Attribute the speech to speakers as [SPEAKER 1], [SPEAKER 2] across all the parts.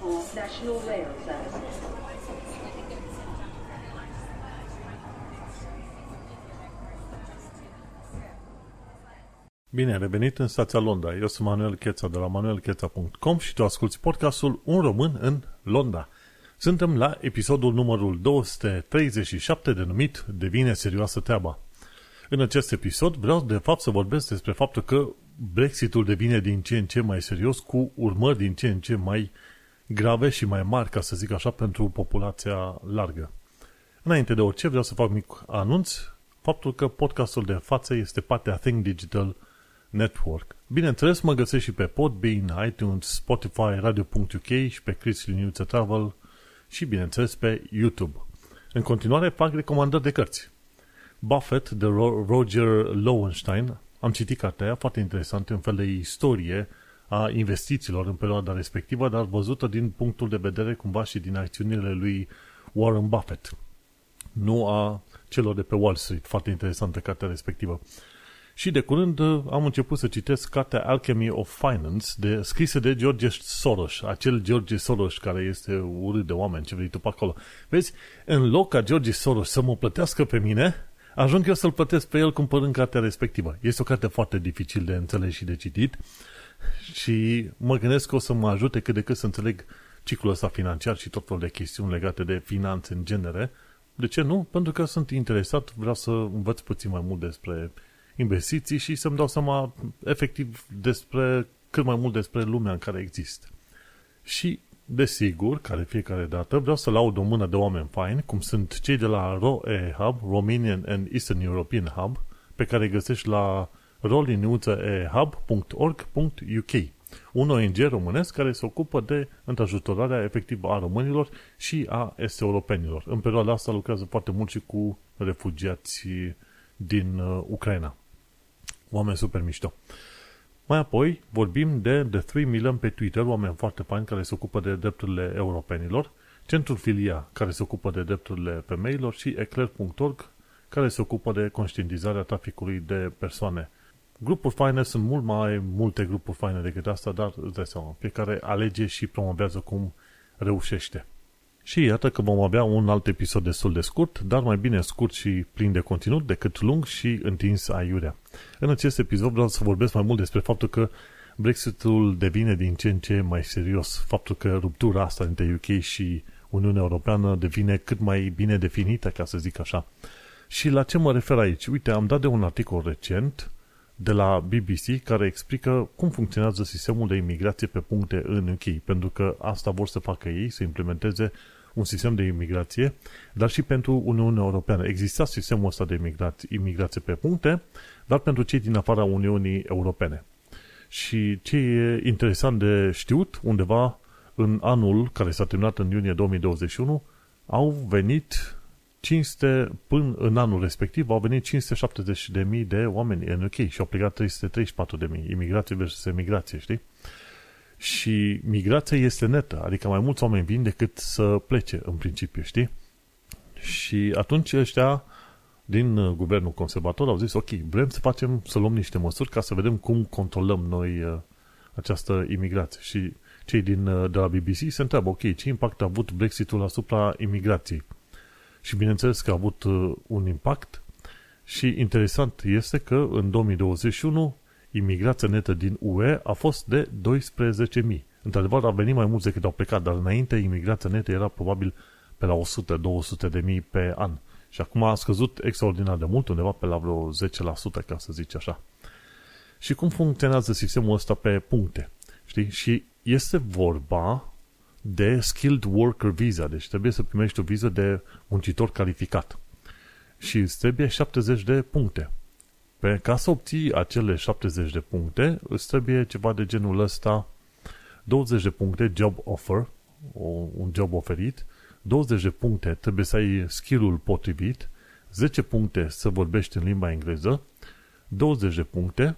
[SPEAKER 1] National Rail Service.
[SPEAKER 2] Bine, revenit în stația Londra. Eu sunt Manuel Cheța de la manuelcheța.com și tu asculti podcastul Un român în Londra. Suntem la episodul numărul 237 denumit Devine serioasă treaba. În acest episod vreau de fapt să vorbesc despre faptul că Brexitul devine din ce în ce mai serios cu urmări din ce în ce mai grave și mai mari, ca să zic așa, pentru populația largă. Înainte de orice, vreau să fac mic anunț faptul că podcastul de față este partea Think Digital Network. Bineînțeles, mă găsești și pe Podbean, iTunes, Spotify, Radio.uk și pe Chris Liniuță Travel și, bineînțeles, pe YouTube. În continuare, fac recomandări de cărți. Buffett de Roger Lowenstein. Am citit cartea aia, foarte interesant, un fel de istorie a investițiilor în perioada respectivă, dar văzută din punctul de vedere cumva și din acțiunile lui Warren Buffett. Nu a celor de pe Wall Street. Foarte interesantă cartea respectivă. Și de curând uh, am început să citesc cartea Alchemy of Finance, de, scrisă de George Soros, acel George Soros care este urât de oameni, ce vrei tu pe acolo. Vezi, în loc ca George Soros să mă plătească pe mine, ajung eu să-l plătesc pe el cumpărând cartea respectivă. Este o carte foarte dificil de înțeles și de citit și mă gândesc că o să mă ajute cât de cât să înțeleg ciclul ăsta financiar și tot felul de chestiuni legate de finanțe în genere. De ce nu? Pentru că sunt interesat, vreau să învăț puțin mai mult despre investiții și să-mi dau seama efectiv despre cât mai mult despre lumea în care există. Și, desigur, care fiecare dată, vreau să laud o mână de oameni faini, cum sunt cei de la ROE Hub, Romanian and Eastern European Hub, pe care îi găsești la roliniuțehub.org.uk un ONG românesc care se ocupă de întrajutorarea efectivă a românilor și a est-europenilor. În perioada asta lucrează foarte mult și cu refugiați din uh, Ucraina. Oameni super mișto. Mai apoi vorbim de The 3 Million pe Twitter, oameni foarte faini care se ocupă de drepturile europenilor, Centrul Filia, care se ocupă de drepturile femeilor și eclair.org, care se ocupă de conștientizarea traficului de persoane. Grupuri faine sunt mult mai multe grupuri faine decât asta, dar îți dai seama, fiecare alege și promovează cum reușește. Și iată că vom avea un alt episod destul de scurt, dar mai bine scurt și plin de conținut decât lung și întins aiurea. În acest episod vreau să vorbesc mai mult despre faptul că Brexitul devine din ce în ce mai serios. Faptul că ruptura asta între UK și Uniunea Europeană devine cât mai bine definită, ca să zic așa. Și la ce mă refer aici? Uite, am dat de un articol recent de la BBC care explică cum funcționează sistemul de imigrație pe puncte în UK, pentru că asta vor să facă ei, să implementeze un sistem de imigrație, dar și pentru Uniunea Europeană. Exista sistemul ăsta de imigrație, imigrație pe puncte, dar pentru cei din afara Uniunii Europene. Și ce e interesant de știut, undeva în anul care s-a terminat în iunie 2021, au venit 500, până în anul respectiv, au venit 570.000 de oameni în UK și au plecat 334.000. Imigrație versus emigrație, știi? Și migrația este netă, adică mai mulți oameni vin decât să plece în principiu, știi? Și atunci ăștia din uh, guvernul conservator au zis, ok, vrem să facem, să luăm niște măsuri ca să vedem cum controlăm noi uh, această imigrație. Și cei din, uh, de la BBC se întreabă, ok, ce impact a avut Brexitul asupra imigrației? Și bineînțeles că a avut un impact și interesant este că în 2021 imigrația netă din UE a fost de 12.000. Într-adevăr, a venit mai mulți decât au plecat, dar înainte imigrația netă era probabil pe la 100-200 de mii pe an. Și acum a scăzut extraordinar de mult, undeva pe la vreo 10%, ca să zici așa. Și cum funcționează sistemul ăsta pe puncte? Știi? Și este vorba de skilled worker visa, deci trebuie să primești o viză de muncitor calificat. Și îți trebuie 70 de puncte. Pe ca să obții acele 70 de puncte, îți trebuie ceva de genul ăsta 20 de puncte job offer, o, un job oferit, 20 de puncte trebuie să ai skill-ul potrivit, 10 puncte să vorbești în limba engleză, 20 de puncte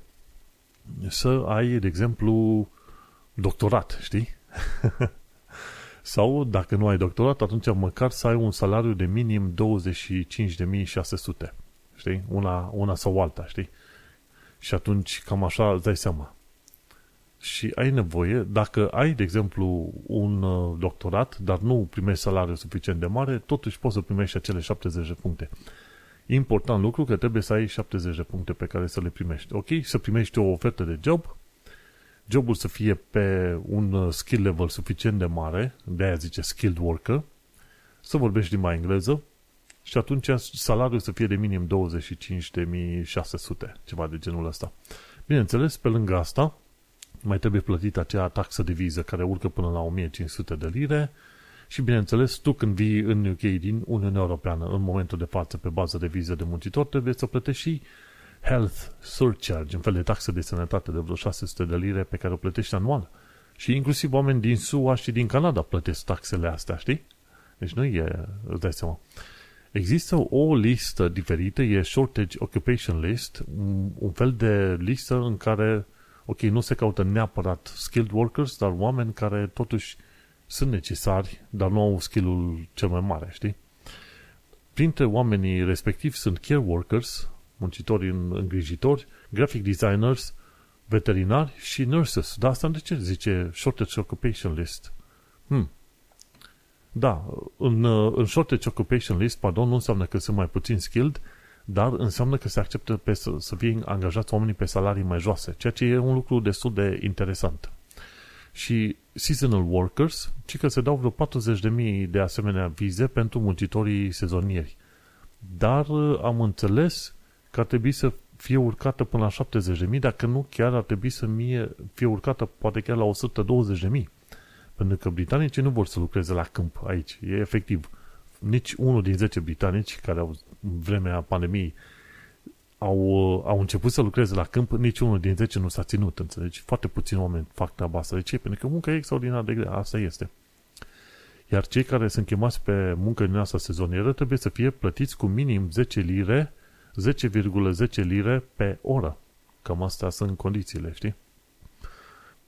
[SPEAKER 2] să ai, de exemplu, doctorat, știi? Sau, dacă nu ai doctorat, atunci măcar să ai un salariu de minim 25.600. Știi? Una, una sau alta, știi? Și atunci cam așa îți dai seama. și ai nevoie, dacă ai, de exemplu, un uh, doctorat, dar nu primești salariu suficient de mare, totuși poți să primești acele 70 de puncte. Important lucru că trebuie să ai 70 de puncte pe care să le primești. Ok? Să primești o ofertă de job, jobul să fie pe un uh, skill level suficient de mare, de aia zice skilled worker, să vorbești limba engleză și atunci salariul să fie de minim 25.600, ceva de genul ăsta. Bineînțeles, pe lângă asta, mai trebuie plătit acea taxă de viză care urcă până la 1500 de lire și, bineînțeles, tu când vii în UK din Uniunea Europeană, în momentul de față, pe bază de viză de muncitor, trebuie să plătești și health surcharge, în fel de taxă de sănătate de vreo 600 de lire pe care o plătești anual. Și inclusiv oameni din SUA și din Canada plătesc taxele astea, știi? Deci nu e, îți dai seama. Există o listă diferită, e Shortage Occupation List, un fel de listă în care, ok, nu se caută neapărat skilled workers, dar oameni care totuși sunt necesari, dar nu au skill-ul cel mai mare, știi? Printre oamenii respectivi sunt care workers, muncitori în îngrijitori, graphic designers, veterinari și nurses. Dar asta de ce zice Shortage Occupation List? Hmm. Da, în, în Shortage Occupation List, pardon, nu înseamnă că sunt mai puțin skilled, dar înseamnă că se acceptă pe, să, să fie angajați oamenii pe salarii mai joase, ceea ce e un lucru destul de interesant. Și seasonal workers, ci că se dau vreo 40.000 de asemenea vize pentru muncitorii sezonieri. Dar am înțeles că ar trebui să fie urcată până la 70.000, dacă nu chiar ar trebui să fie, fie urcată poate chiar la 120.000. Pentru că britanicii nu vor să lucreze la câmp aici. E efectiv. Nici unul din 10 britanici care au în vremea pandemiei au, au început să lucreze la câmp, nici unul din 10 nu s-a ținut, înțelegi? Foarte puțini oameni fac treaba asta. De ce? Pentru că munca e extraordinar de grea. Asta este. Iar cei care sunt chemați pe muncă din asta sezonieră trebuie să fie plătiți cu minim 10 lire 10,10 lire pe oră. Cam astea sunt condițiile, știi?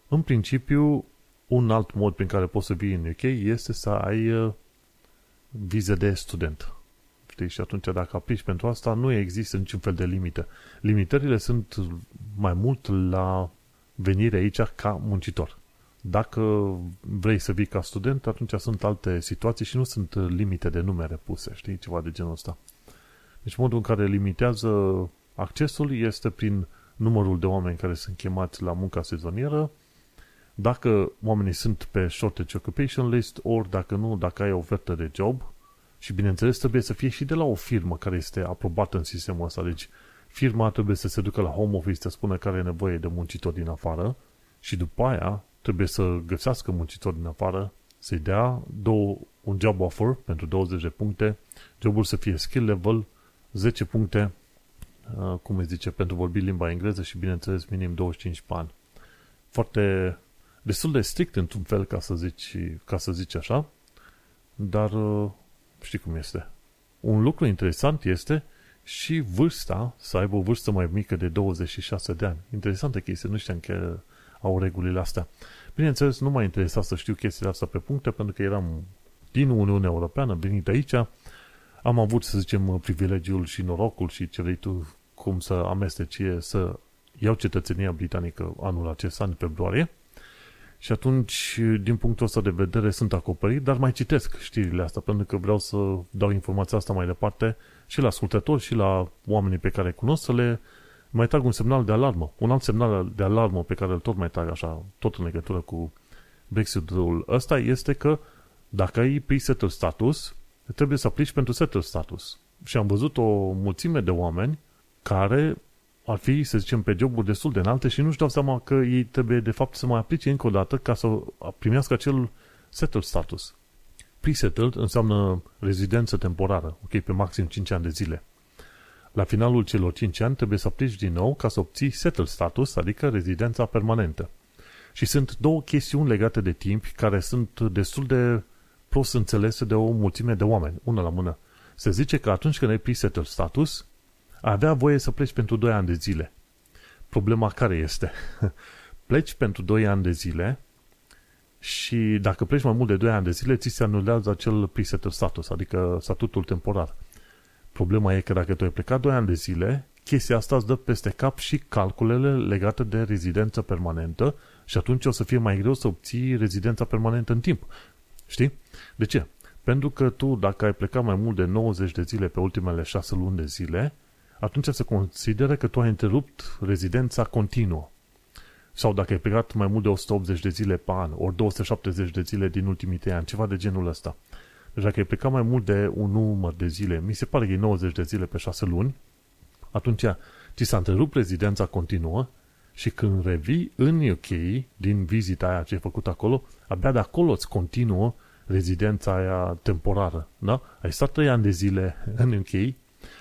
[SPEAKER 2] În principiu, un alt mod prin care poți să vii în UK este să ai uh, vize de student. Știi? Și atunci dacă aplici pentru asta, nu există niciun fel de limită. Limitările sunt mai mult la venire aici ca muncitor. Dacă vrei să vii ca student, atunci sunt alte situații și nu sunt limite de numere puse, știi? Ceva de genul ăsta. Deci modul în care limitează accesul este prin numărul de oameni care sunt chemați la munca sezonieră, dacă oamenii sunt pe shortage occupation list, ori dacă nu, dacă ai ofertă de job, și bineînțeles trebuie să fie și de la o firmă care este aprobată în sistemul ăsta. Deci firma trebuie să se ducă la home office să spună care are nevoie de muncitori din afară și după aia trebuie să găsească muncitori din afară, să-i dea două, un job offer pentru 20 de puncte, jobul să fie skill level, 10 puncte, uh, cum îi zice, pentru vorbi limba engleză și, bineînțeles, minim 25 ani. Foarte, destul de strict într-un fel, ca să zici, ca să zici așa, dar uh, știi cum este. Un lucru interesant este și vârsta, să aibă o vârstă mai mică de 26 de ani. Interesantă chestie, nu știam că au regulile astea. Bineînțeles, nu m-a interesat să știu chestiile astea pe puncte, pentru că eram din Uniunea Europeană, venit aici, am avut, să zicem, privilegiul și norocul și ce vrei tu, cum să amesteci, să iau cetățenia britanică anul acesta, în februarie, și atunci, din punctul ăsta de vedere, sunt acoperit, dar mai citesc știrile astea, pentru că vreau să dau informația asta mai departe și la ascultători și la oamenii pe care cunosc, să le mai trag un semnal de alarmă. Un alt semnal de alarmă pe care îl tot mai trag așa, tot în legătură cu Brexitul ăsta, este că dacă ai pre-settled status, trebuie să aplici pentru settled status. Și am văzut o mulțime de oameni care ar fi, să zicem, pe joburi destul de înalte și nu-și dau seama că ei trebuie, de fapt, să mai aplice încă o dată ca să primească acel settled status. Pre-settled înseamnă rezidență temporară, ok, pe maxim 5 ani de zile. La finalul celor 5 ani trebuie să aplici din nou ca să obții settled status, adică rezidența permanentă. Și sunt două chestiuni legate de timp care sunt destul de prost înțelese de o mulțime de oameni, una la mână. Se zice că atunci când ai pre-settled status, avea voie să pleci pentru 2 ani de zile. Problema care este? pleci pentru 2 ani de zile și dacă pleci mai mult de 2 ani de zile, ți se anulează acel preset status, adică statutul temporar. Problema e că dacă tu ai plecat 2 ani de zile, chestia asta îți dă peste cap și calculele legate de rezidență permanentă Și atunci o să fie mai greu să obții rezidența permanentă în timp. Știi? De ce? Pentru că tu, dacă ai plecat mai mult de 90 de zile pe ultimele 6 luni de zile, atunci se consideră că tu ai întrerupt rezidența continuă. Sau dacă ai plecat mai mult de 180 de zile pe an, ori 270 de zile din ultimii 3 ani, ceva de genul ăsta. Deci dacă ai plecat mai mult de un număr de zile, mi se pare că e 90 de zile pe 6 luni, atunci ți s-a întrerupt rezidența continuă și când revii în UK din vizita aia ce ai făcut acolo, abia de acolo îți continuă rezidența aia temporară. Da? Ai stat 3 ani de zile în UK,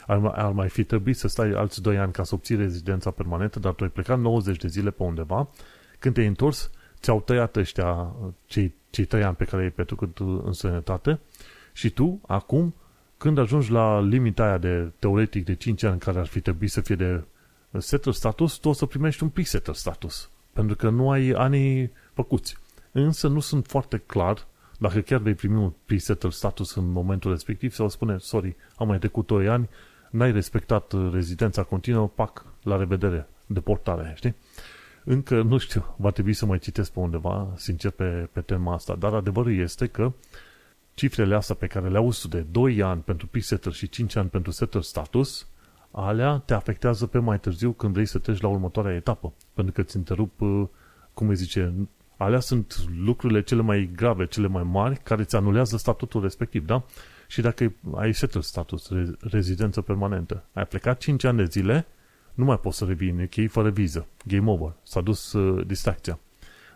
[SPEAKER 2] ar, ar mai fi trebuit să stai alți 2 ani ca să obții rezidența permanentă, dar tu ai plecat 90 de zile pe undeva, când te-ai întors, ți-au tăiat ăștia cei, cei 3 ani pe care ai petrecut în sănătate și tu, acum, când ajungi la limita aia de teoretic de 5 ani care ar fi trebuit să fie de setter status, tu o să primești un pre-setter status. Pentru că nu ai anii făcuți. Însă nu sunt foarte clar dacă chiar vei primi un pre-setter status în momentul respectiv sau spune, sorry, am mai trecut 2 ani, n-ai respectat rezidența continuă, pac, la revedere, deportare, știi? Încă nu știu, va trebui să mai citesc pe undeva, sincer, pe, pe tema asta, dar adevărul este că cifrele astea pe care le auzi de 2 ani pentru pre-setter și 5 ani pentru setter status, alea te afectează pe mai târziu când vrei să treci la următoarea etapă. Pentru că îți întrerup, uh, cum îi zice, alea sunt lucrurile cele mai grave, cele mai mari, care îți anulează statutul respectiv, da? Și dacă ai settle status, rezidență permanentă, ai plecat 5 ani de zile, nu mai poți să revii în UK fără viză. Game over. S-a dus uh, distracția.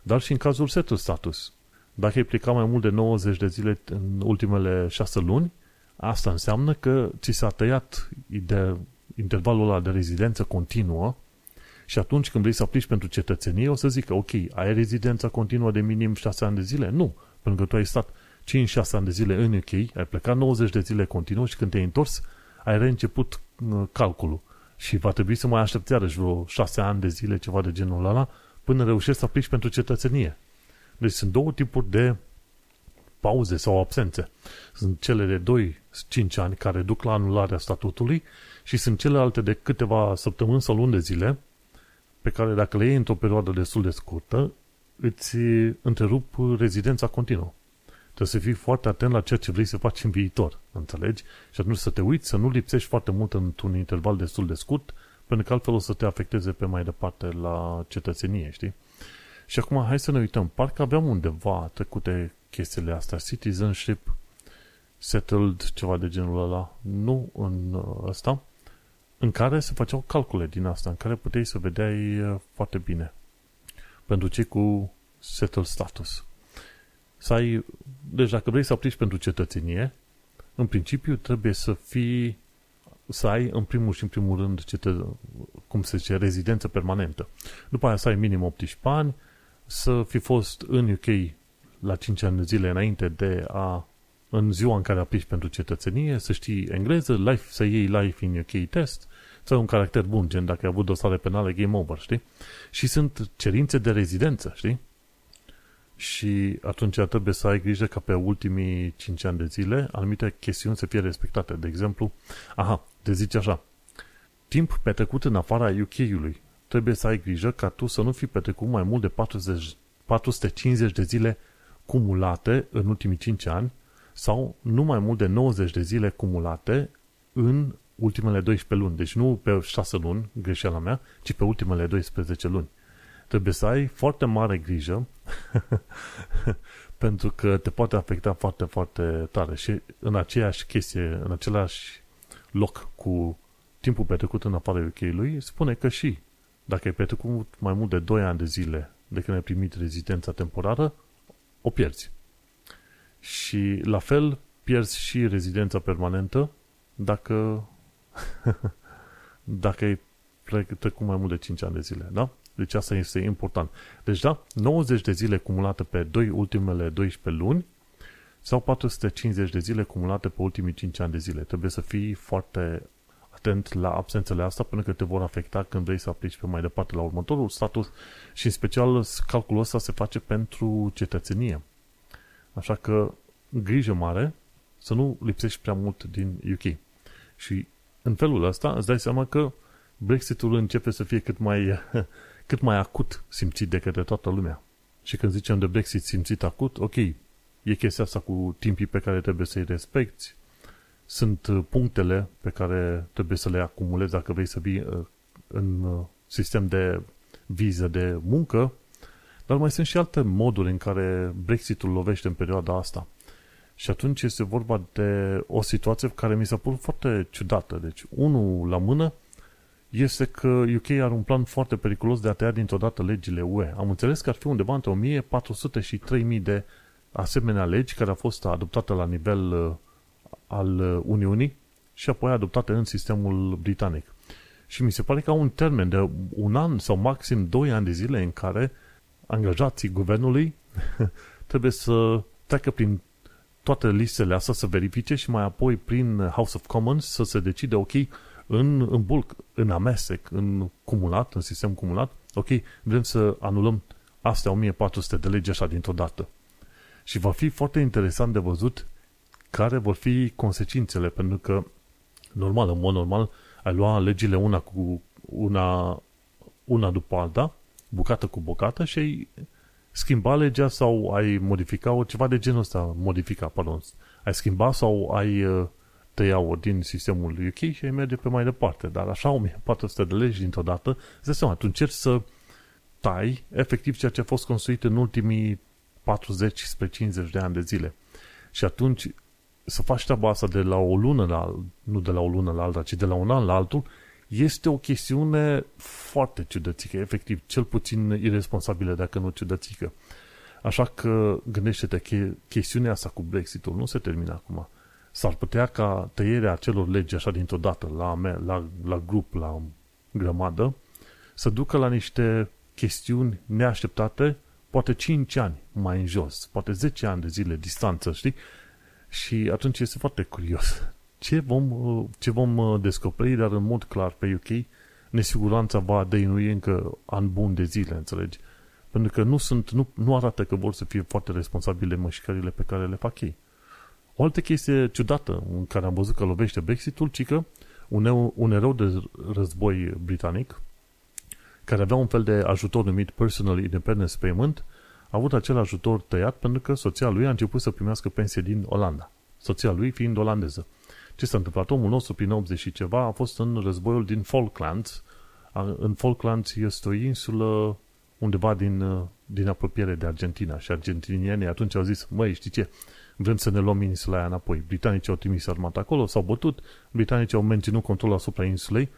[SPEAKER 2] Dar și în cazul settle status. Dacă ai plecat mai mult de 90 de zile în ultimele 6 luni, asta înseamnă că ți s-a tăiat de intervalul ăla de rezidență continuă și atunci când vrei să aplici pentru cetățenie, o să zică, ok, ai rezidența continuă de minim 6 ani de zile? Nu, pentru că tu ai stat 5-6 ani de zile în UK, ai plecat 90 de zile continuu și când te-ai întors, ai reînceput uh, calculul. Și va trebui să mai aștepți iarăși vreo 6 ani de zile, ceva de genul ăla, până reușești să aplici pentru cetățenie. Deci sunt două tipuri de pauze sau absențe. Sunt cele de 2-5 ani care duc la anularea statutului și sunt celelalte de câteva săptămâni sau luni de zile pe care dacă le iei într-o perioadă destul de scurtă, îți întrerup rezidența continuă. Trebuie să fii foarte atent la ceea ce vrei să faci în viitor, înțelegi? Și atunci să te uiți, să nu lipsești foarte mult într-un interval destul de scurt, pentru că altfel o să te afecteze pe mai departe la cetățenie, știi? Și acum hai să ne uităm. Parcă aveam undeva trecute chestiile astea, citizenship, settled, ceva de genul ăla. Nu în ăsta, în care se făceau calcule din asta, în care puteai să vedeai uh, foarte bine. Pentru cei cu settled status. Să ai, deci dacă vrei să aplici pentru cetățenie, în principiu trebuie să fii să ai în primul și în primul rând cetă, cum se zice, rezidență permanentă. După aia să ai minim 18 ani, să fi fost în UK la 5 ani de zile înainte de a în ziua în care aplici pentru cetățenie, să știi engleză, life, să iei life in UK test, să ai un caracter bun, gen dacă ai avut dosare penale, game over, știi? Și sunt cerințe de rezidență, știi? Și atunci trebuie să ai grijă ca pe ultimii 5 ani de zile anumite chestiuni să fie respectate. De exemplu, aha, te zice așa, timp petrecut în afara UK-ului. Trebuie să ai grijă ca tu să nu fii petrecut mai mult de 40, 450 de zile cumulate în ultimii 5 ani sau nu mai mult de 90 de zile cumulate în ultimele 12 luni. Deci nu pe 6 luni, greșeala mea, ci pe ultimele 12 luni. Trebuie să ai foarte mare grijă pentru că te poate afecta foarte, foarte tare. Și în aceeași chestie, în același loc cu timpul petrecut în afara UK-ului, spune că și dacă ai petrecut mai mult de 2 ani de zile de când ai primit rezidența temporară, o pierzi. Și la fel pierzi și rezidența permanentă dacă dacă ai trecut mai mult de 5 ani de zile, da? Deci asta este important. Deci da, 90 de zile cumulate pe 2 ultimele 12 luni sau 450 de zile cumulate pe ultimii 5 ani de zile. Trebuie să fii foarte atent la absențele astea pentru că te vor afecta când vrei să aplici pe mai departe la următorul status și în special calculul ăsta se face pentru cetățenie. Așa că grijă mare să nu lipsești prea mult din UK. Și în felul ăsta îți dai seama că Brexitul începe să fie cât mai, cât mai acut simțit de către toată lumea. Și când zicem de Brexit simțit acut, ok, e chestia asta cu timpii pe care trebuie să-i respecti, sunt uh, punctele pe care trebuie să le acumulezi dacă vrei să vii uh, în uh, sistem de viză de muncă, dar mai sunt și alte moduri în care Brexitul lovește în perioada asta. Și atunci este vorba de o situație care mi s-a părut foarte ciudată. Deci, unul la mână este că UK are un plan foarte periculos de a tăia dintr-o dată legile UE. Am înțeles că ar fi undeva între 1400 și 3000 de asemenea legi care au fost adoptate la nivel uh, al uh, Uniunii și apoi adoptate în sistemul britanic. Și mi se pare că au un termen de un an sau maxim doi ani de zile în care angajații guvernului trebuie să treacă prin toate listele astea să verifice și mai apoi prin House of Commons să se decide, ok, în, în bulk, în amestec, în cumulat, în sistem cumulat, ok, vrem să anulăm astea 1400 de legi așa dintr-o dată. Și va fi foarte interesant de văzut care vor fi consecințele, pentru că, normal, în mod normal, ai lua legile una cu una, una după alta, bucată cu bucată și ai schimba legea sau ai modifica-o, ceva de genul ăsta, modifica, pardon, ai schimba sau ai uh, tăia-o din sistemul UK și ai merge pe mai departe. Dar așa 1400 de legi dintr-o dată, îți seama, tu încerci să tai efectiv ceea ce a fost construit în ultimii 40 spre 50 de ani de zile. Și atunci să faci treaba asta de la o lună la nu de la o lună la alta, ci de la un an la altul, este o chestiune foarte ciudățică, efectiv, cel puțin irresponsabilă, dacă nu ciudățică. Așa că gândește-te că chestiunea asta cu Brexitul nu se termină acum. S-ar putea ca tăierea acelor legi așa dintr-o dată la, la, la grup, la grămadă, să ducă la niște chestiuni neașteptate, poate 5 ani mai în jos, poate 10 ani de zile distanță, știi? Și atunci este foarte curios ce vom, ce vom descoperi, dar în mod clar pe UK nesiguranța va dăinui încă an bun de zile, înțelegi? Pentru că nu, sunt, nu, nu arată că vor să fie foarte responsabile mășcările pe care le fac ei. O altă chestie ciudată în care am văzut că lovește Brexitul, ci că un, eu, un erou de război britanic, care avea un fel de ajutor numit Personal Independence Payment, a avut acel ajutor tăiat pentru că soția lui a început să primească pensie din Olanda. Soția lui fiind olandeză. Ce s-a întâmplat? Omul nostru, prin 80 și ceva, a fost în războiul din Falklands. În Falklands este o insulă undeva din, din apropiere de Argentina și argentinienii atunci au zis, măi, știi ce, vrem să ne luăm insula aia înapoi. Britanicii au trimis armata acolo, s-au bătut, britanicii au menținut controlul asupra insulei,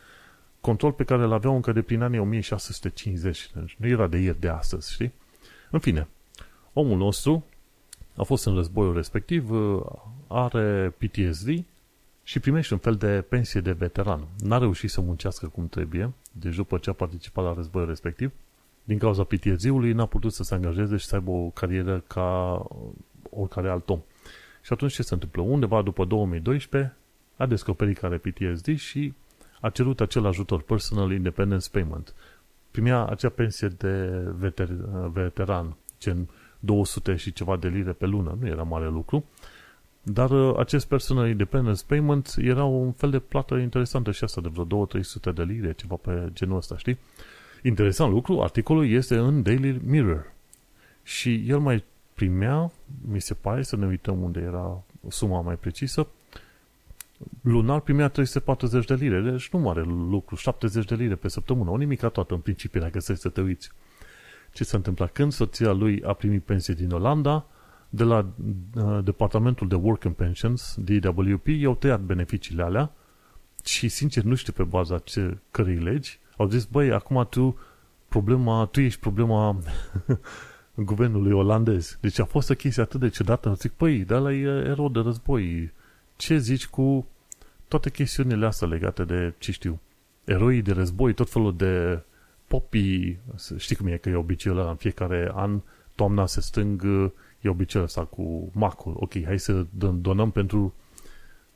[SPEAKER 2] control pe care îl aveau încă de prin anii 1650, deci nu era de ieri, de astăzi, știi? În fine, omul nostru a fost în războiul respectiv, are PTSD și primește un fel de pensie de veteran. N-a reușit să muncească cum trebuie, deci după ce a participat la războiul respectiv, din cauza PTSD-ului n-a putut să se angajeze și să aibă o carieră ca oricare alt om. Și atunci ce se întâmplă? Undeva după 2012 a descoperit că are PTSD și a cerut acel ajutor, Personal Independence Payment. Primea acea pensie de veter- veteran, gen 200 și ceva de lire pe lună, nu era mare lucru, dar uh, acest Personal Independence Payment era un fel de plată interesantă și asta de vreo 2-300 de lire, ceva pe genul ăsta, știi? Interesant lucru, articolul este în Daily Mirror și el mai primea, mi se pare, să ne uităm unde era suma mai precisă, lunar primea 340 de lire, deci nu mare lucru, 70 de lire pe săptămână, o nimica toată în principiu, dacă să te uiți. Ce s-a întâmplat? Când soția lui a primit pensie din Olanda, de la uh, Departamentul de Work and Pensions, DWP, i-au tăiat beneficiile alea și, sincer, nu știu pe baza ce, cărei legi, au zis, băi, acum tu, problema, tu ești problema guvernului olandez. Deci a fost o chestie atât de ciudată. Zic, păi, dar la e erou de război. Ce zici cu toate chestiunile astea legate de, ce știu, eroii de război, tot felul de popii, știi cum e că e obiceiul ăla în fiecare an, toamna se stâng, e obiceiul ăsta cu macul. Ok, hai să donăm pentru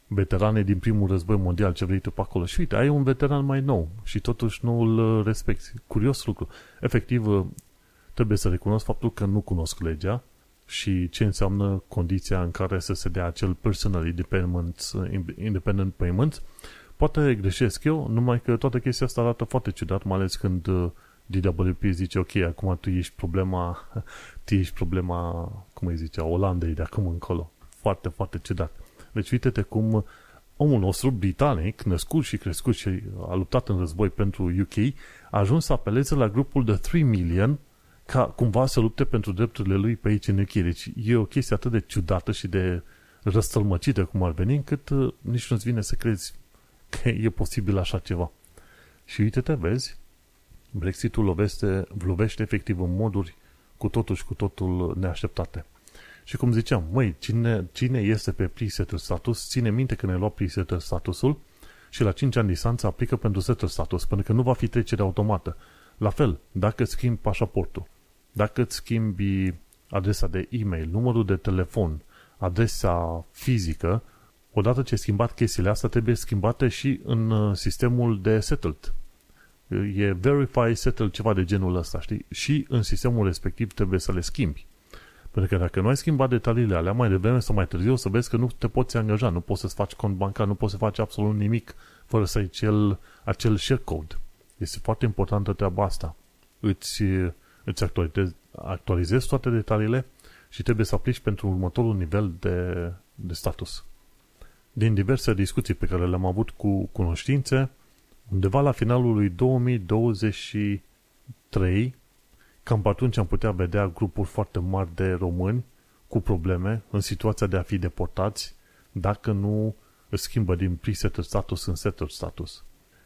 [SPEAKER 2] veterane din primul război mondial ce vrei tu pe acolo. Și uite, ai un veteran mai nou și totuși nu îl respecti. Curios lucru. Efectiv, trebuie să recunosc faptul că nu cunosc legea și ce înseamnă condiția în care să se dea acel personal independent, independent payment. Poate greșesc eu, numai că toată chestia asta arată foarte ciudat, mai ales când uh, DWP zice, ok, acum tu ești problema, tu ești problema, cum îi zicea, Olandei de acum încolo. Foarte, foarte ciudat. Deci uite-te cum omul nostru, britanic, născut și crescut și a luptat în război pentru UK, a ajuns să apeleze la grupul de 3 million ca cumva să lupte pentru drepturile lui pe aici în UK. Deci e o chestie atât de ciudată și de răstălmăcită cum ar veni, încât uh, nici nu-ți vine să crezi că e posibil așa ceva. Și uite-te, vezi, Brexitul lovește, lovește efectiv în moduri cu totul și cu totul neașteptate. Și cum ziceam, măi, cine, cine este pe pre-settled status, ține minte că ne lua pre-settled statusul și la 5 ani distanță aplică pentru settled status, pentru că nu va fi trecere automată. La fel, dacă schimbi pașaportul, dacă îți schimbi adresa de e-mail, numărul de telefon, adresa fizică, odată ce ai schimbat chestiile astea, trebuie schimbate și în uh, sistemul de settled. E verify settled ceva de genul ăsta, știi? Și în sistemul respectiv trebuie să le schimbi. Pentru că dacă nu ai schimbat detaliile alea, mai devreme sau mai târziu o să vezi că nu te poți angaja, nu poți să-ți faci cont bancar, nu poți să faci absolut nimic fără să ai acel, acel share code. Este foarte importantă treaba asta. Îți, îți actualizezi, actualizezi toate detaliile și trebuie să aplici pentru următorul nivel de, de status. Din diverse discuții pe care le-am avut cu cunoștințe, undeva la finalul lui 2023 Cam pe atunci am putea vedea grupuri foarte mari de români cu probleme în situația de a fi deportați dacă nu își schimbă din pre-settled status în settled status.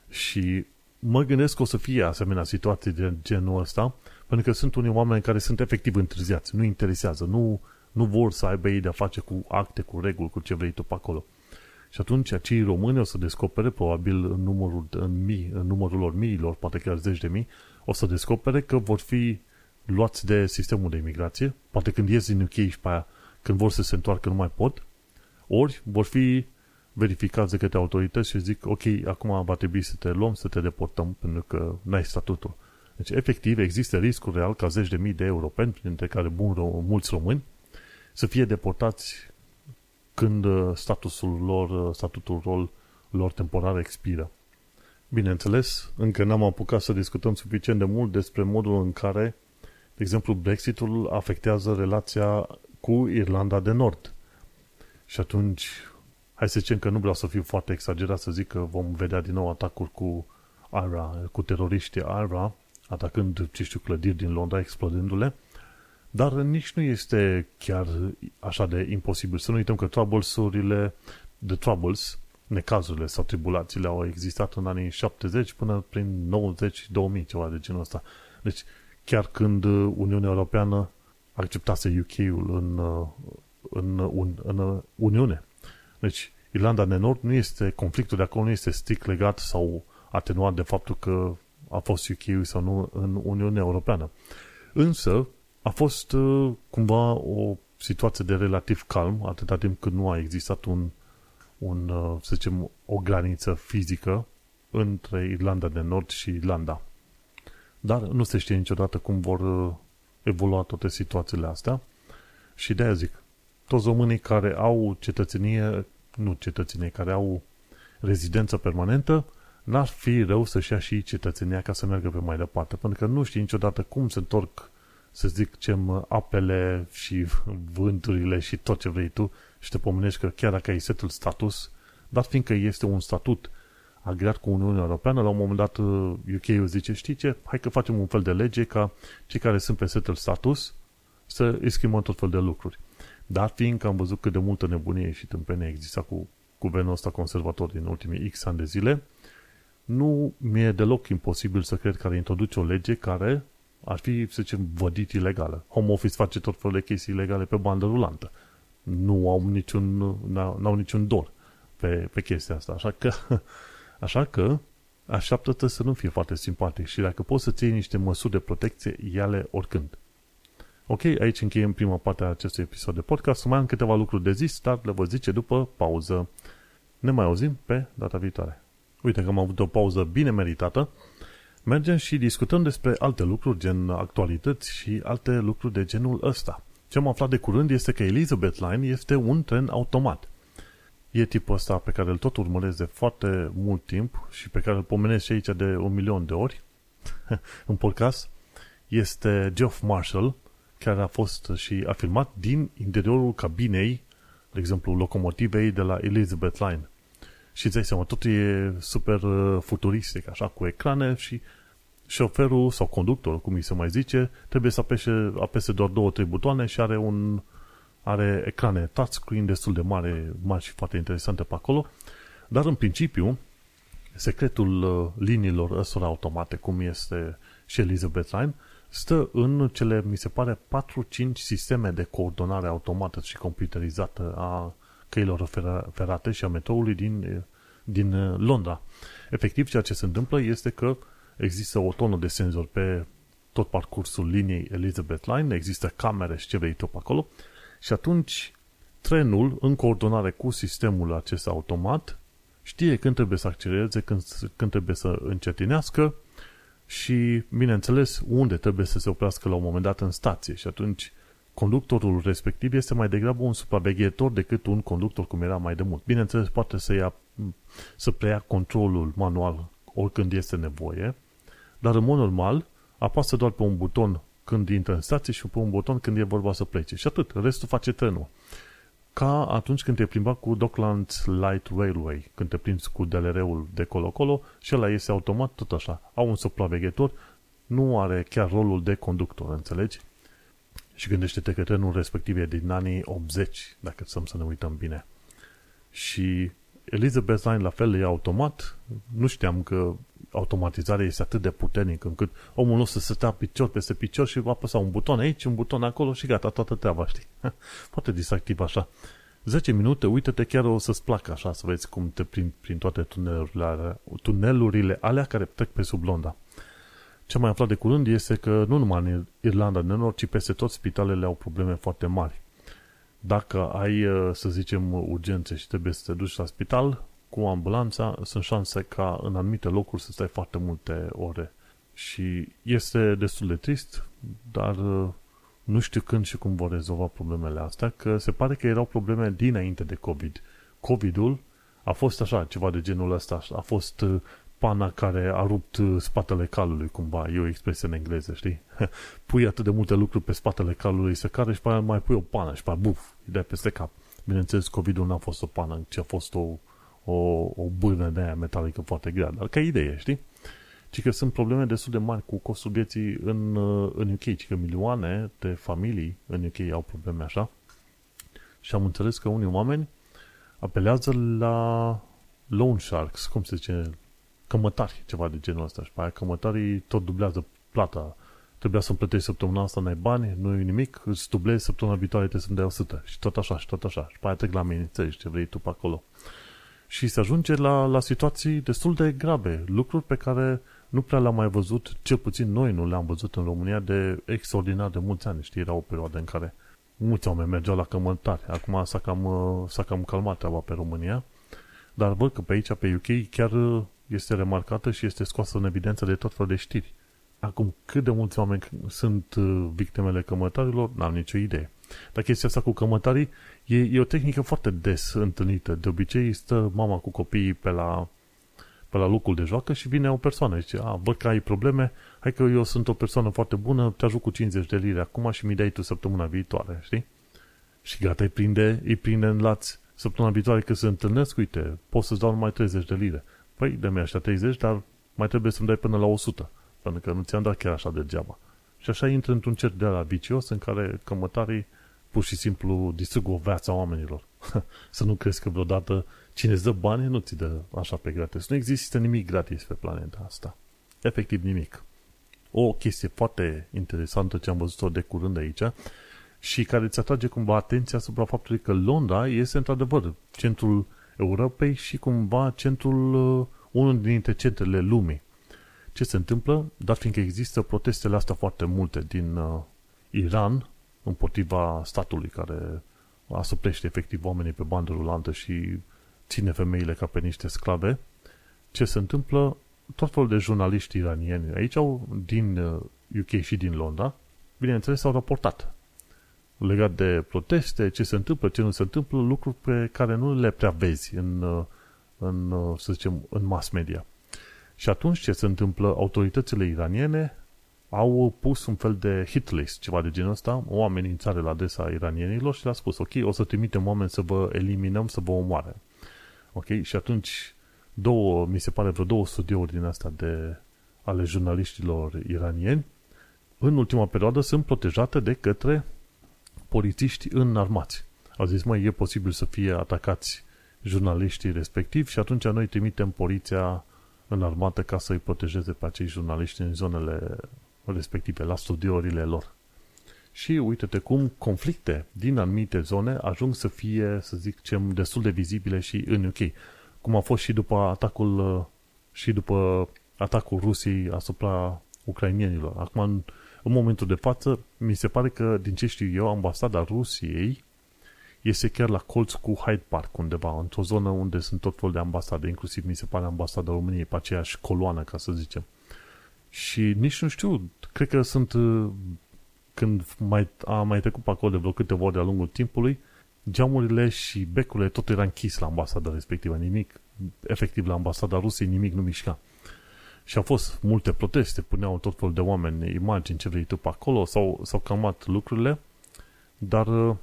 [SPEAKER 2] Și mă gândesc că o să fie asemenea situații de genul ăsta, pentru că sunt unii oameni care sunt efectiv întârziați, nu interesează, nu, nu vor să aibă ei de-a face cu acte, cu reguli, cu ce vrei tu pe acolo. Și atunci acei români o să descopere, probabil în numărul, în, mii, în numărul lor miilor, poate chiar zeci de mii, o să descopere că vor fi luați de sistemul de imigrație, poate când ies din UK și pe aia, când vor să se întoarcă, nu mai pot, ori vor fi verificați de către autorități și zic, ok, acum va trebui să te luăm, să te deportăm, pentru că n-ai statutul. Deci, efectiv, există riscul real ca zeci de mii de europeni, printre care bun, mulți români, să fie deportați când uh, statusul lor, uh, statutul rol lor temporar expiră. Bineînțeles, încă n-am apucat să discutăm suficient de mult despre modul în care de exemplu, Brexitul afectează relația cu Irlanda de Nord. Și atunci, hai să zicem că nu vreau să fiu foarte exagerat să zic că vom vedea din nou atacuri cu ARA, cu teroriștii ARA, atacând, ce știu, clădiri din Londra, explodându-le, dar nici nu este chiar așa de imposibil. Să nu uităm că troubles-urile, the troubles, necazurile sau tribulațiile au existat în anii 70 până prin 90-2000, ceva de genul ăsta. Deci, chiar când uh, Uniunea Europeană acceptase UK-ul în, uh, în, în, în Uniune. Deci, Irlanda de Nord nu este, conflictul de acolo nu este strict legat sau atenuat de faptul că a fost uk sau nu în Uniunea Europeană. Însă, a fost uh, cumva o situație de relativ calm, atâta timp cât nu a existat un, un să zicem, o graniță fizică între Irlanda de Nord și Irlanda. Dar nu se știe niciodată cum vor uh, evolua toate situațiile astea și de-aia zic, toți românii care au cetățenie, nu cetățenie, care au rezidență permanentă, n-ar fi rău să-și ia și cetățenia ca să meargă pe mai departe, pentru că nu știi niciodată cum se întorc, să zic, ce apele și vânturile și tot ce vrei tu și te pomenești că chiar dacă ai setul status, dar fiindcă este un statut agreat cu Uniunea Europeană, la un moment dat UK-ul uh, zice, știi ce, hai că facem un fel de lege ca cei care sunt pe settle status să îi schimbăm tot fel de lucruri. Dar fiindcă am văzut cât de multă nebunie și tâmpenie exista cu guvernul ăsta conservator din ultimii X ani de zile, nu mi-e deloc imposibil să cred că ar introduce o lege care ar fi, să zicem, vădit ilegală. Home Office face tot felul de chestii ilegale pe bandă rulantă. Nu au niciun, n-au niciun dor pe, pe chestia asta. Așa că Așa că așteaptă-te să nu fie foarte simpatic și dacă poți să ții niște măsuri de protecție, ia-le oricând. Ok, aici încheiem prima parte a acestui episod de podcast. Mai am câteva lucruri de zis, dar le vă zice după pauză. Ne mai auzim pe data viitoare. Uite că am avut o pauză bine meritată. Mergem și discutăm despre alte lucruri, gen actualități și alte lucruri de genul ăsta. Ce am aflat de curând este că Elizabeth Line este un tren automat e tipul ăsta pe care îl tot urmăresc de foarte mult timp și pe care îl pomenesc și aici de un milion de ori, în podcast este Geoff Marshall, care a fost și a filmat din interiorul cabinei, de exemplu, locomotivei de la Elizabeth Line. Și îți dai seama, totul e super uh, futuristic, așa, cu ecrane și șoferul sau conductorul, cum îi se mai zice, trebuie să apese, apese doar două, trei butoane și are un are ecrane touchscreen destul de mare, mari și foarte interesante pe acolo, dar în principiu secretul uh, liniilor ăstora automate, cum este și Elizabeth Line, stă în cele, mi se pare, 4-5 sisteme de coordonare automată și computerizată a căilor ferate și a metroului din, din uh, Londra. Efectiv, ceea ce se întâmplă este că există o tonă de senzori pe tot parcursul liniei Elizabeth Line, există camere și ce vrei tu pe acolo și atunci trenul, în coordonare cu sistemul acesta automat, știe când trebuie să accelereze, când, când trebuie să încetinească și, bineînțeles, unde trebuie să se oprească la un moment dat în stație. Și atunci conductorul respectiv este mai degrabă un supraveghetor decât un conductor cum era mai de mult. Bineînțeles, poate să, ia, să preia controlul manual oricând este nevoie, dar în mod normal apasă doar pe un buton când intră în stație și pe un buton când e vorba să plece. Și atât, restul face trenul. Ca atunci când te plimba cu Docklands Light Railway, când te plimbi cu DLR-ul de colo-colo și ăla iese automat tot așa. Au un supraveghetor, nu are chiar rolul de conductor, înțelegi? Și gândește-te că trenul respectiv e din anii 80, dacă să ne uităm bine. Și Elizabeth Line la fel e automat. Nu știam că automatizarea este atât de puternică încât omul nu să se stea picior peste picior și va apăsa un buton aici, un buton acolo și gata, toată treaba, știi? Poate distractiv așa. 10 minute, uite-te, chiar o să-ți placă așa, să vezi cum te prin, prin toate tunelurile alea, tunelurile alea care trec pe sub Londra. Ce mai aflat de curând este că nu numai în Irlanda de Nord, ci peste tot spitalele au probleme foarte mari. Dacă ai, uh, să zicem, urgențe și trebuie să te duci la spital cu ambulanța, sunt șanse ca în anumite locuri să stai foarte multe ore. Și este destul de trist, dar uh, nu știu când și cum vor rezolva problemele astea, că se pare că erau probleme dinainte de COVID. COVID-ul a fost așa, ceva de genul ăsta, a fost uh, pana care a rupt uh, spatele calului, cumva, e o expresie în engleză, știi? pui atât de multe lucruri pe spatele calului să care și pe mai pui o pană și pe buf, îi dai peste cap. Bineînțeles, COVID-ul n-a fost o pană, ci a fost o, o, o bârnă de aia metalică foarte grea, dar ca idee, știi? Ci că sunt probleme destul de mari cu costul vieții în, uh, în UK, ci că milioane de familii în UK au probleme așa. Și am înțeles că unii oameni apelează la loan sharks, cum se zice, cămătari, ceva de genul ăsta. Și pe aia cămătarii tot dublează plata. Trebuia să-mi plătești săptămâna asta, n-ai bani, nu e nimic, îți dublezi, săptămâna viitoare trebuie să-mi dai 100. Și tot așa, și tot așa. Și pe aia trec la amenințări, ce vrei tu pe acolo. Și se ajunge la, la situații destul de grave, lucruri pe care nu prea le-am mai văzut, cel puțin noi nu le-am văzut în România de extraordinar de mulți ani. Știi, era o perioadă în care mulți oameni mergeau la cămătari. Acum s-a cam, s-a cam calmat treaba pe România. Dar văd că pe aici, pe UK, chiar este remarcată și este scoasă în evidență de tot felul de știri. Acum, cât de mulți oameni sunt uh, victimele cămătarilor, n-am nicio idee. Dar chestia asta cu cămătarii e, e o tehnică foarte des întâlnită. De obicei stă mama cu copiii pe la, pe la locul de joacă și vine o persoană și zice, a, văd că ai probleme, hai că eu sunt o persoană foarte bună, te ajut cu 50 de lire acum și mi dai tu săptămâna viitoare, știi? Și gata, îi prinde, îi prinde în lați săptămâna viitoare că se întâlnesc, uite, poți să-ți dau numai 30 de lire. Păi, dă-mi așa 30, dar mai trebuie să-mi dai până la 100, pentru că nu ți-am dat chiar așa degeaba. Și așa intră într-un cerc de la vicios în care cămătarii pur și simplu distrug o viața oamenilor. să nu crezi că vreodată cine îți dă bani nu ți dă așa pe gratis. Nu există nimic gratis pe planeta asta. Efectiv nimic. O chestie foarte interesantă ce am văzut-o de curând aici și care îți atrage cumva atenția asupra faptului că Londra este într-adevăr centrul Europei și cumva centrul, uh, unul dintre centrele lumii. Ce se întâmplă? Dar fiindcă există protestele astea foarte multe din uh, Iran împotriva statului care asuprește efectiv oamenii pe bandă rulantă și ține femeile ca pe niște sclave, ce se întâmplă? Tot felul de jurnaliști iranieni aici au, din UK uh, și din Londra, bineînțeles, au raportat legat de proteste, ce se întâmplă, ce nu se întâmplă, lucruri pe care nu le prea vezi în, în să zicem, în mass media. Și atunci ce se întâmplă? Autoritățile iraniene au pus un fel de hit list, ceva de genul ăsta, o amenințare la adresa iranienilor și le-a spus, ok, o să trimitem oameni să vă eliminăm, să vă omoare. Ok? Și atunci două, mi se pare vreo două studiouri din asta de ale jurnaliștilor iranieni în ultima perioadă sunt protejate de către polițiști înarmați. Au zis, măi, e posibil să fie atacați jurnaliștii respectivi și atunci noi trimitem poliția înarmată ca să îi protejeze pe acei jurnaliști în zonele respective, la studiourile lor. Și uite-te cum conflicte din anumite zone ajung să fie, să zic, cem, destul de vizibile și în UK. Cum a fost și după atacul și după atacul Rusiei asupra ucrainienilor. Acum, în, în momentul de față, mi se pare că, din ce știu eu, ambasada Rusiei este chiar la colț cu Hyde Park undeva, într-o zonă unde sunt tot fel de ambasade, inclusiv mi se pare ambasada României pe aceeași coloană, ca să zicem. Și nici nu știu, cred că sunt, uh, când mai, a mai trecut pe acolo de vreo câteva ori de-a lungul timpului, geamurile și becurile tot era închis la ambasada respectivă, nimic, efectiv la ambasada Rusiei nimic nu mișca. Și au fost multe proteste, puneau tot fel de oameni imagini ce vrei tu pe acolo, sau s-au camat lucrurile, dar uh,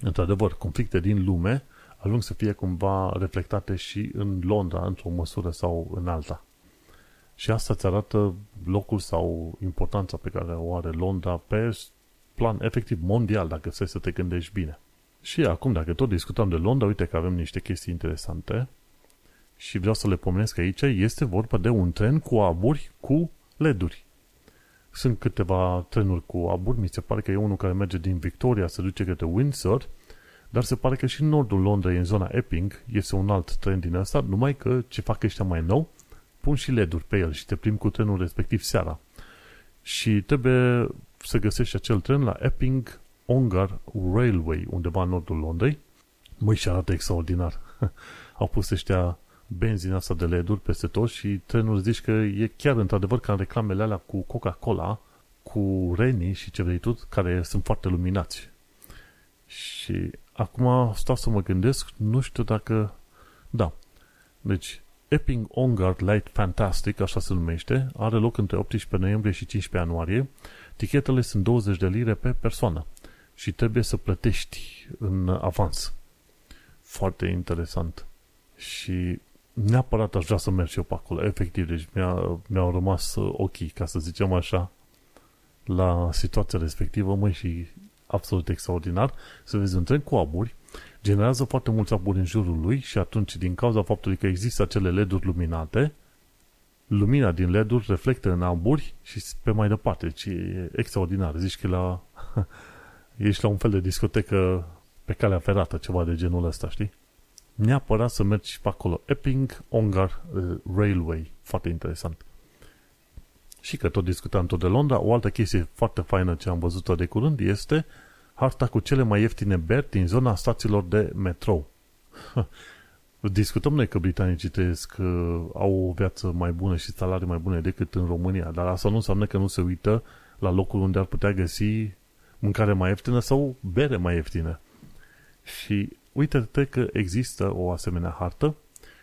[SPEAKER 2] într-adevăr, conflicte din lume ajung să fie cumva reflectate și în Londra, într-o măsură sau în alta. Și asta îți arată locul sau importanța pe care o are Londra pe plan efectiv mondial, dacă să să te gândești bine. Și acum, dacă tot discutăm de Londra, uite că avem niște chestii interesante și vreau să le pomenesc aici, este vorba de un tren cu aburi cu leduri. Sunt câteva trenuri cu aburi, mi se pare că e unul care merge din Victoria, se duce către Windsor, dar se pare că și în nordul Londrei, în zona Epping, este un alt tren din ăsta, numai că ce fac ăștia mai nou, pun și leduri pe el și te plimbi cu trenul respectiv seara. Și trebuie să găsești acel tren la Epping Ongar Railway, undeva în nordul Londrei. Măi, și arată extraordinar. Au pus ăștia benzina asta de LED-uri peste tot și trenul zici că e chiar într-adevăr ca în reclamele alea cu Coca-Cola, cu Reni și ce vrei tu, care sunt foarte luminați. Și acum stau să mă gândesc, nu știu dacă... Da. Deci, Epping On Guard Light Fantastic, așa se numește, are loc între 18 noiembrie și 15 ianuarie. Tichetele sunt 20 de lire pe persoană și trebuie să plătești în avans. Foarte interesant. Și neapărat aș vrea să merg și eu pe acolo. Efectiv, deci mi-a, mi-au rămas ochii, ca să zicem așa, la situația respectivă, măi, și absolut extraordinar, să vezi un tren cu aburi, generează foarte mulți aburi în jurul lui și atunci, din cauza faptului că există acele LED-uri luminate, lumina din LED-uri reflectă în aburi și pe mai departe. Deci e extraordinar. Zici că la, ești la un fel de discotecă pe calea ferată, ceva de genul ăsta, știi? Neapărat să mergi pe acolo. Epping Ongar uh, Railway. Foarte interesant. Și că tot discutam tot de Londra, o altă chestie foarte faină ce am văzut-o de curând este harta cu cele mai ieftine beri din zona stațiilor de metrou. Discutăm noi că britanicii trăiesc, uh, au o viață mai bună și salarii mai bune decât în România, dar asta nu înseamnă că nu se uită la locul unde ar putea găsi mâncare mai ieftină sau bere mai ieftină. Și uite-te că există o asemenea hartă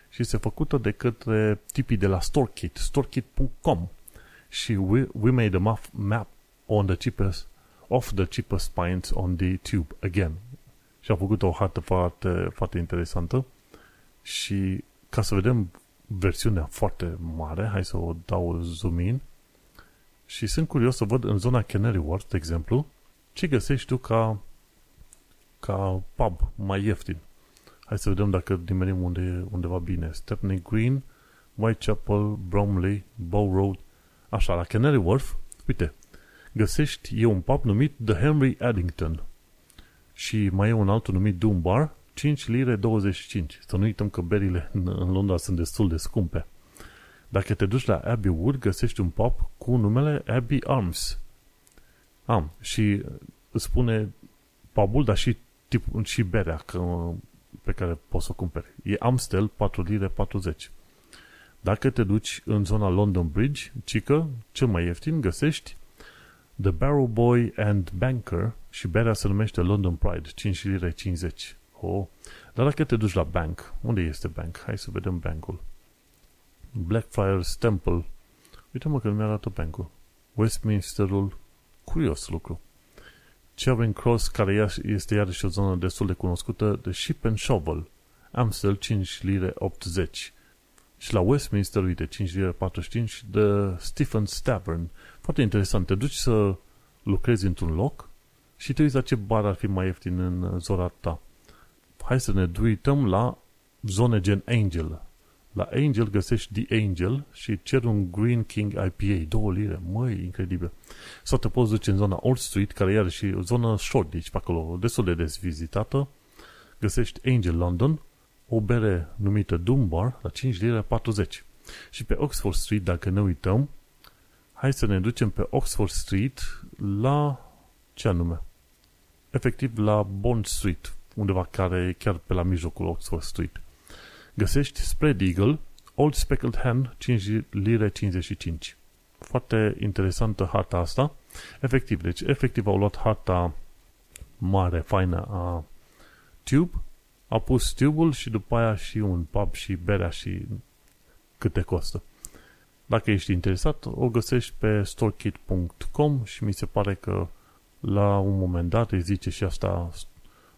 [SPEAKER 2] și este făcută de către tipii de la StoreKit, storekit.com și we, we made a map on the cheapest of the cheapest points on the tube again. Și a făcut o hartă foarte, foarte interesantă și ca să vedem versiunea foarte mare, hai să o dau zoom in și sunt curios să văd în zona Canary Wharf, de exemplu, ce găsești tu ca ca pub mai ieftin. Hai să vedem dacă nimerim unde e undeva bine. Stepney Green, Whitechapel, Bromley, Bow Road. Așa, la Canary Wharf, uite, găsești, e un pub numit The Henry Addington. Și mai e un altul numit Doom Bar, 5 lire 25. Să nu uităm că berile în, în Londra sunt destul de scumpe. Dacă te duci la Abbey Wood, găsești un pub cu numele Abbey Arms. Am, și îți spune pubul, dar și tip, și berea că, pe care poți să o cumperi. E Amstel 4 lire 40. Dacă te duci în zona London Bridge, cică, cel mai ieftin, găsești The Barrel Boy and Banker și berea se numește London Pride, 5 lire 50. Oh. Dar dacă te duci la bank, unde este bank? Hai să vedem bankul. Blackfriars Temple. Uite mă că nu mi-arată bancul. Westminsterul. Curios lucru. Charing Cross, care este iarăși o zonă destul de cunoscută, de Ship and Shovel. Amstel 5 lire 80. Și la Westminster, uite, 5 lire 45 de Stephen's Tavern. Foarte interesant. Te duci să lucrezi într-un loc și te uiți la ce bar ar fi mai ieftin în zona ta. Hai să ne uităm la zone gen Angel. La Angel găsești The Angel și cer un Green King IPA, două lire, măi, incredibil. Sau te poți duce în zona Old Street, care iar și o zonă short, deci pe acolo, destul de des vizitată. Găsești Angel London, o bere numită Dunbar la 5 lire 40. Și pe Oxford Street, dacă ne uităm, hai să ne ducem pe Oxford Street la ce anume? Efectiv la Bond Street, undeva care e chiar pe la mijlocul Oxford Street. Găsești Spread Eagle, Old Speckled Hen, 5 lire 55. Foarte interesantă harta asta. Efectiv, deci efectiv au luat harta mare, faină a Tube, a pus tube și după aia și un pub și berea și câte costă. Dacă ești interesat, o găsești pe storekit.com și mi se pare că la un moment dat îi zice și asta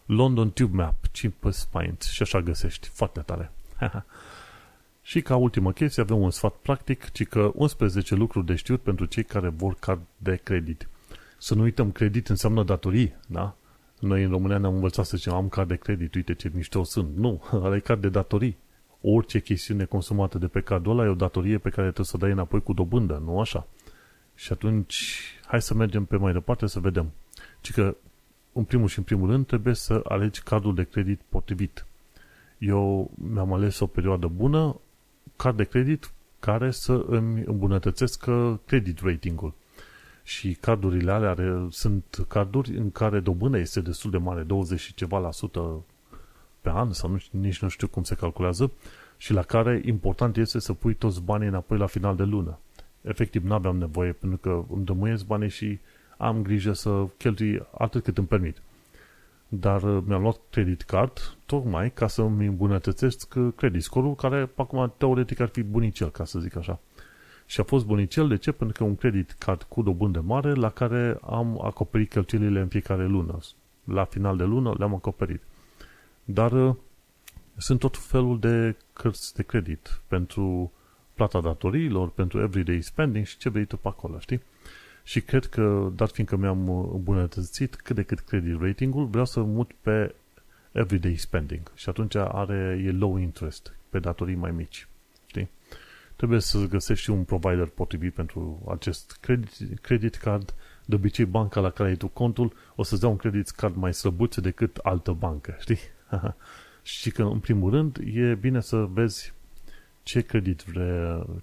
[SPEAKER 2] London Tube Map, cheapest pints și așa găsești. Foarte tare. și ca ultimă chestie avem un sfat practic, ci că 11 lucruri de știut pentru cei care vor card de credit. Să nu uităm, credit înseamnă datorii, da? Noi în România ne-am învățat să zicem am card de credit, uite ce mișto sunt. Nu, ăla e card de datorii. Orice chestiune consumată de pe cardul ăla e o datorie pe care trebuie să o dai înapoi cu dobândă, nu așa? Și atunci, hai să mergem pe mai departe să vedem. Ci că, în primul și în primul rând, trebuie să alegi cardul de credit potrivit. Eu mi-am ales o perioadă bună, card de credit care să îmi îmbunătățesc credit ratingul. Și cardurile alea are, sunt carduri în care dobânda este destul de mare, 20 și ceva la sută pe an, sau nu, nici nu știu cum se calculează, și la care important este să pui toți banii înapoi la final de lună. Efectiv, nu aveam nevoie, pentru că îmi dămuiesc banii și am grijă să cheltui atât cât îmi permit. Dar uh, mi-am luat credit card tocmai ca să îmi îmbunătățesc uh, credit score-ul, care acum teoretic ar fi bunicel, ca să zic așa. Și a fost bunicel, de ce? Pentru că un credit card cu dobândă mare la care am acoperit cheltuielile în fiecare lună. La final de lună le-am acoperit. Dar uh, sunt tot felul de cărți de credit pentru plata datoriilor, pentru everyday spending și ce vrei tu pe acolo, știi? Și cred că, dat fiindcă mi-am îmbunătățit cât de cât credit ratingul, vreau să mut pe everyday spending și atunci are, e low interest pe datorii mai mici, știi? Trebuie să găsești un provider potrivit pentru acest credit, credit card. De obicei, banca la care ai tu contul o să-ți dea un credit card mai slăbuț decât altă bancă, știi? și că, în primul rând, e bine să vezi ce credit,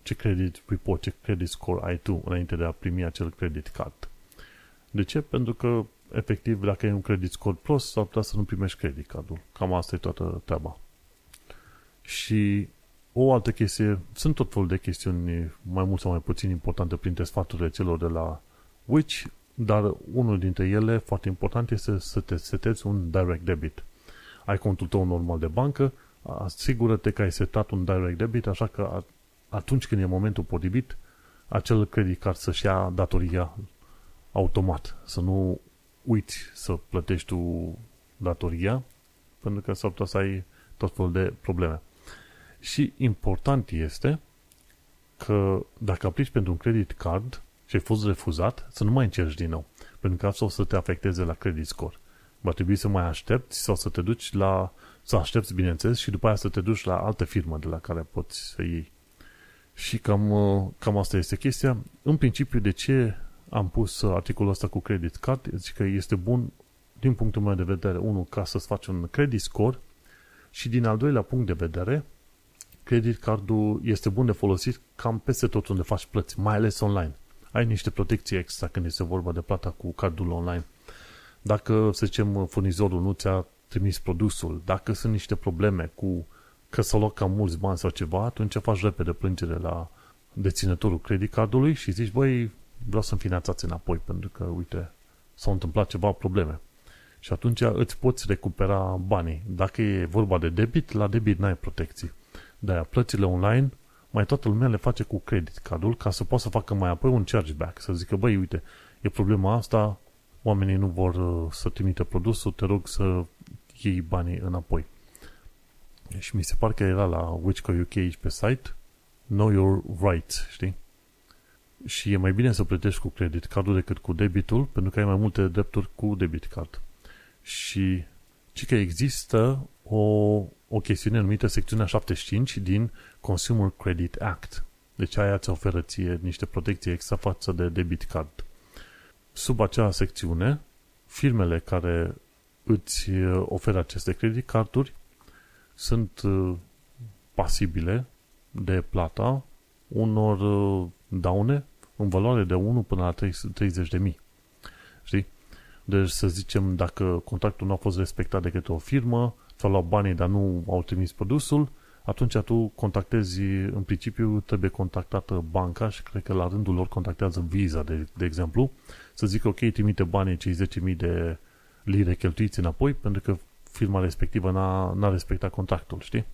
[SPEAKER 2] ce credit report, ce credit score ai tu înainte de a primi acel credit card. De ce? Pentru că, efectiv, dacă ai un credit score prost, s-ar putea să nu primești credit cardul. Cam asta e toată treaba. Și o altă chestie, sunt tot felul de chestiuni mai mult sau mai puțin importante printre sfaturile celor de la Which, dar unul dintre ele, foarte important, este să te setezi un direct debit. Ai contul tău normal de bancă, asigură-te că ai setat un direct debit, așa că atunci când e momentul potrivit, acel credit card să-și ia datoria automat, să nu uiți să plătești tu datoria, pentru că s-ar putea să ai tot felul de probleme. Și important este că dacă aplici pentru un credit card și ai fost refuzat, să nu mai încerci din nou, pentru că asta o să te afecteze la credit score. Va trebui să mai aștepți sau să te duci la să aștepți, bineînțeles, și după aia să te duci la altă firmă de la care poți să iei. Și cam, uh, cam asta este chestia. În principiu, de ce am pus articolul ăsta cu credit card? Zic că este bun din punctul meu de vedere, unul, ca să-ți faci un credit score și din al doilea punct de vedere, credit cardul este bun de folosit cam peste tot unde faci plăți, mai ales online. Ai niște protecții extra când este vorba de plata cu cardul online. Dacă, să zicem, furnizorul nu ți-a trimis produsul, dacă sunt niște probleme cu că s-au luat cam mulți bani sau ceva, atunci faci repede plângere la deținătorul credit cardului și zici, băi, vreau să-mi finanțați înapoi, pentru că, uite, s-au întâmplat ceva probleme. Și atunci îți poți recupera banii. Dacă e vorba de debit, la debit n-ai protecții. De-aia plățile online mai toată lumea le face cu credit cardul ca să poată să facă mai apoi un chargeback, să zică, băi, uite, e problema asta, oamenii nu vor uh, să trimite produsul, te rog să iei banii înapoi. Și mi se pare că era la Wichco UK aici pe site, Know Your Rights, știi? Și e mai bine să plătești cu credit cardul decât cu debitul, pentru că ai mai multe drepturi cu debit card. Și ci că există o, o chestiune numită secțiunea 75 din Consumer Credit Act. Deci aia îți oferă ție niște protecții extra față de debit card. Sub acea secțiune, firmele care îți oferă aceste credit carduri sunt uh, pasibile de plata unor uh, daune în valoare de 1 până la 30 de mii. Știi? Deci să zicem, dacă contractul nu a fost respectat de către o firmă, sau luat banii, dar nu au trimis produsul, atunci tu contactezi, în principiu trebuie contactată banca și cred că la rândul lor contactează Visa, de, de exemplu, să zică ok, trimite banii cei 10.000 de lire cheltuiți înapoi, pentru că firma respectivă n-a, n-a respectat contractul, știi?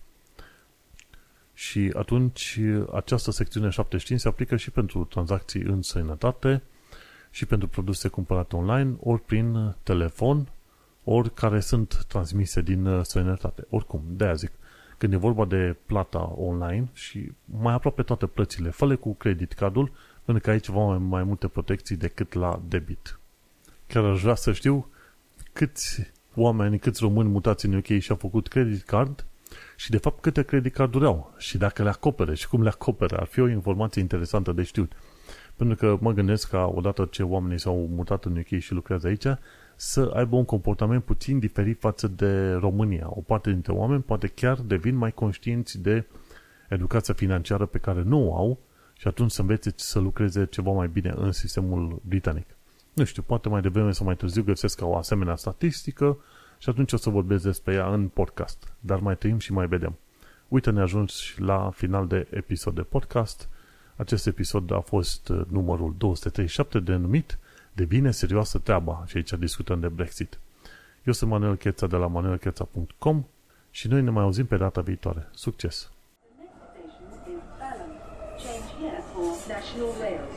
[SPEAKER 2] Și atunci această secțiune 75 se aplică și pentru tranzacții în sănătate și pentru produse cumpărate online, ori prin telefon, ori care sunt transmise din străinătate. Oricum, de aia zic, când e vorba de plata online și mai aproape toate plățile, fă cu credit cardul, pentru că aici vom mai multe protecții decât la debit. Chiar aș vrea să știu câți oameni, câți români mutați în UK și-au făcut credit card și de fapt câte credit carduri au și dacă le acopere și cum le acopere. Ar fi o informație interesantă de știut. Pentru că mă gândesc că odată ce oamenii s-au mutat în UK și lucrează aici, să aibă un comportament puțin diferit față de România. O parte dintre oameni poate chiar devin mai conștienți de educația financiară pe care nu o au și atunci să învețe să lucreze ceva mai bine în sistemul britanic. Nu știu, poate mai devreme sau mai târziu găsesc o asemenea statistică și atunci o să vorbesc despre ea în podcast. Dar mai trăim și mai vedem. Uite, ne ajuns la final de episod de podcast. Acest episod a fost uh, numărul 237 denumit Devine serioasă treaba și aici discutăm de Brexit. Eu sunt Manuel Cheța de la manuelcheța.com și noi ne mai auzim pe data viitoare. Succes!
[SPEAKER 1] Change here for National Rail Services.